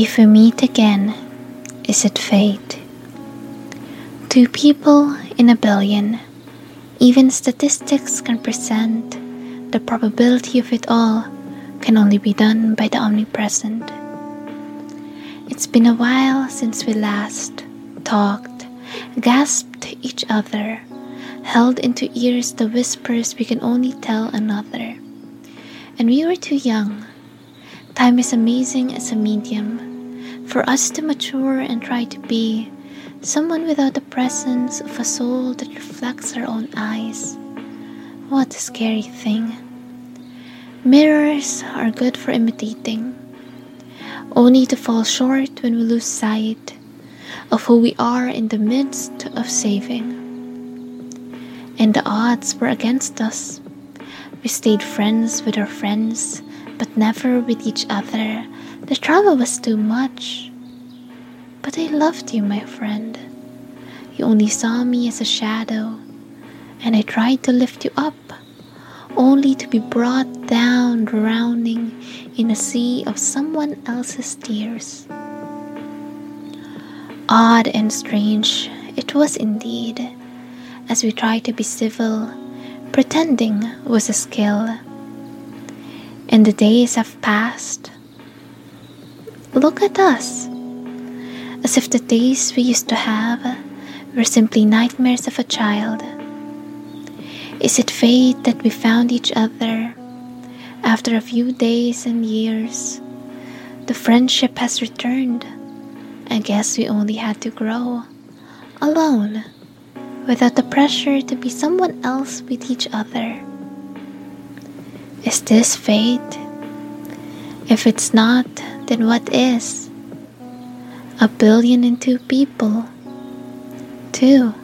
If we meet again, is it fate? Two people in a billion, even statistics can present the probability of it all can only be done by the omnipresent. It's been a while since we last talked, gasped each other, held into ears the whispers we can only tell another. And we were too young. Time is amazing as a medium for us to mature and try to be someone without the presence of a soul that reflects our own eyes. What a scary thing. Mirrors are good for imitating, only to fall short when we lose sight of who we are in the midst of saving. And the odds were against us. We stayed friends with our friends, but never with each other. The trouble was too much. But I loved you, my friend. You only saw me as a shadow, and I tried to lift you up only to be brought down, drowning in a sea of someone else's tears. Odd and strange it was indeed, as we tried to be civil, pretending was a skill. And the days have passed. Look at us, as if the days we used to have were simply nightmares of a child. Is it fate that we found each other after a few days and years? The friendship has returned. I guess we only had to grow alone without the pressure to be someone else with each other. Is this fate? If it's not, then what is? A billion and two people. Two.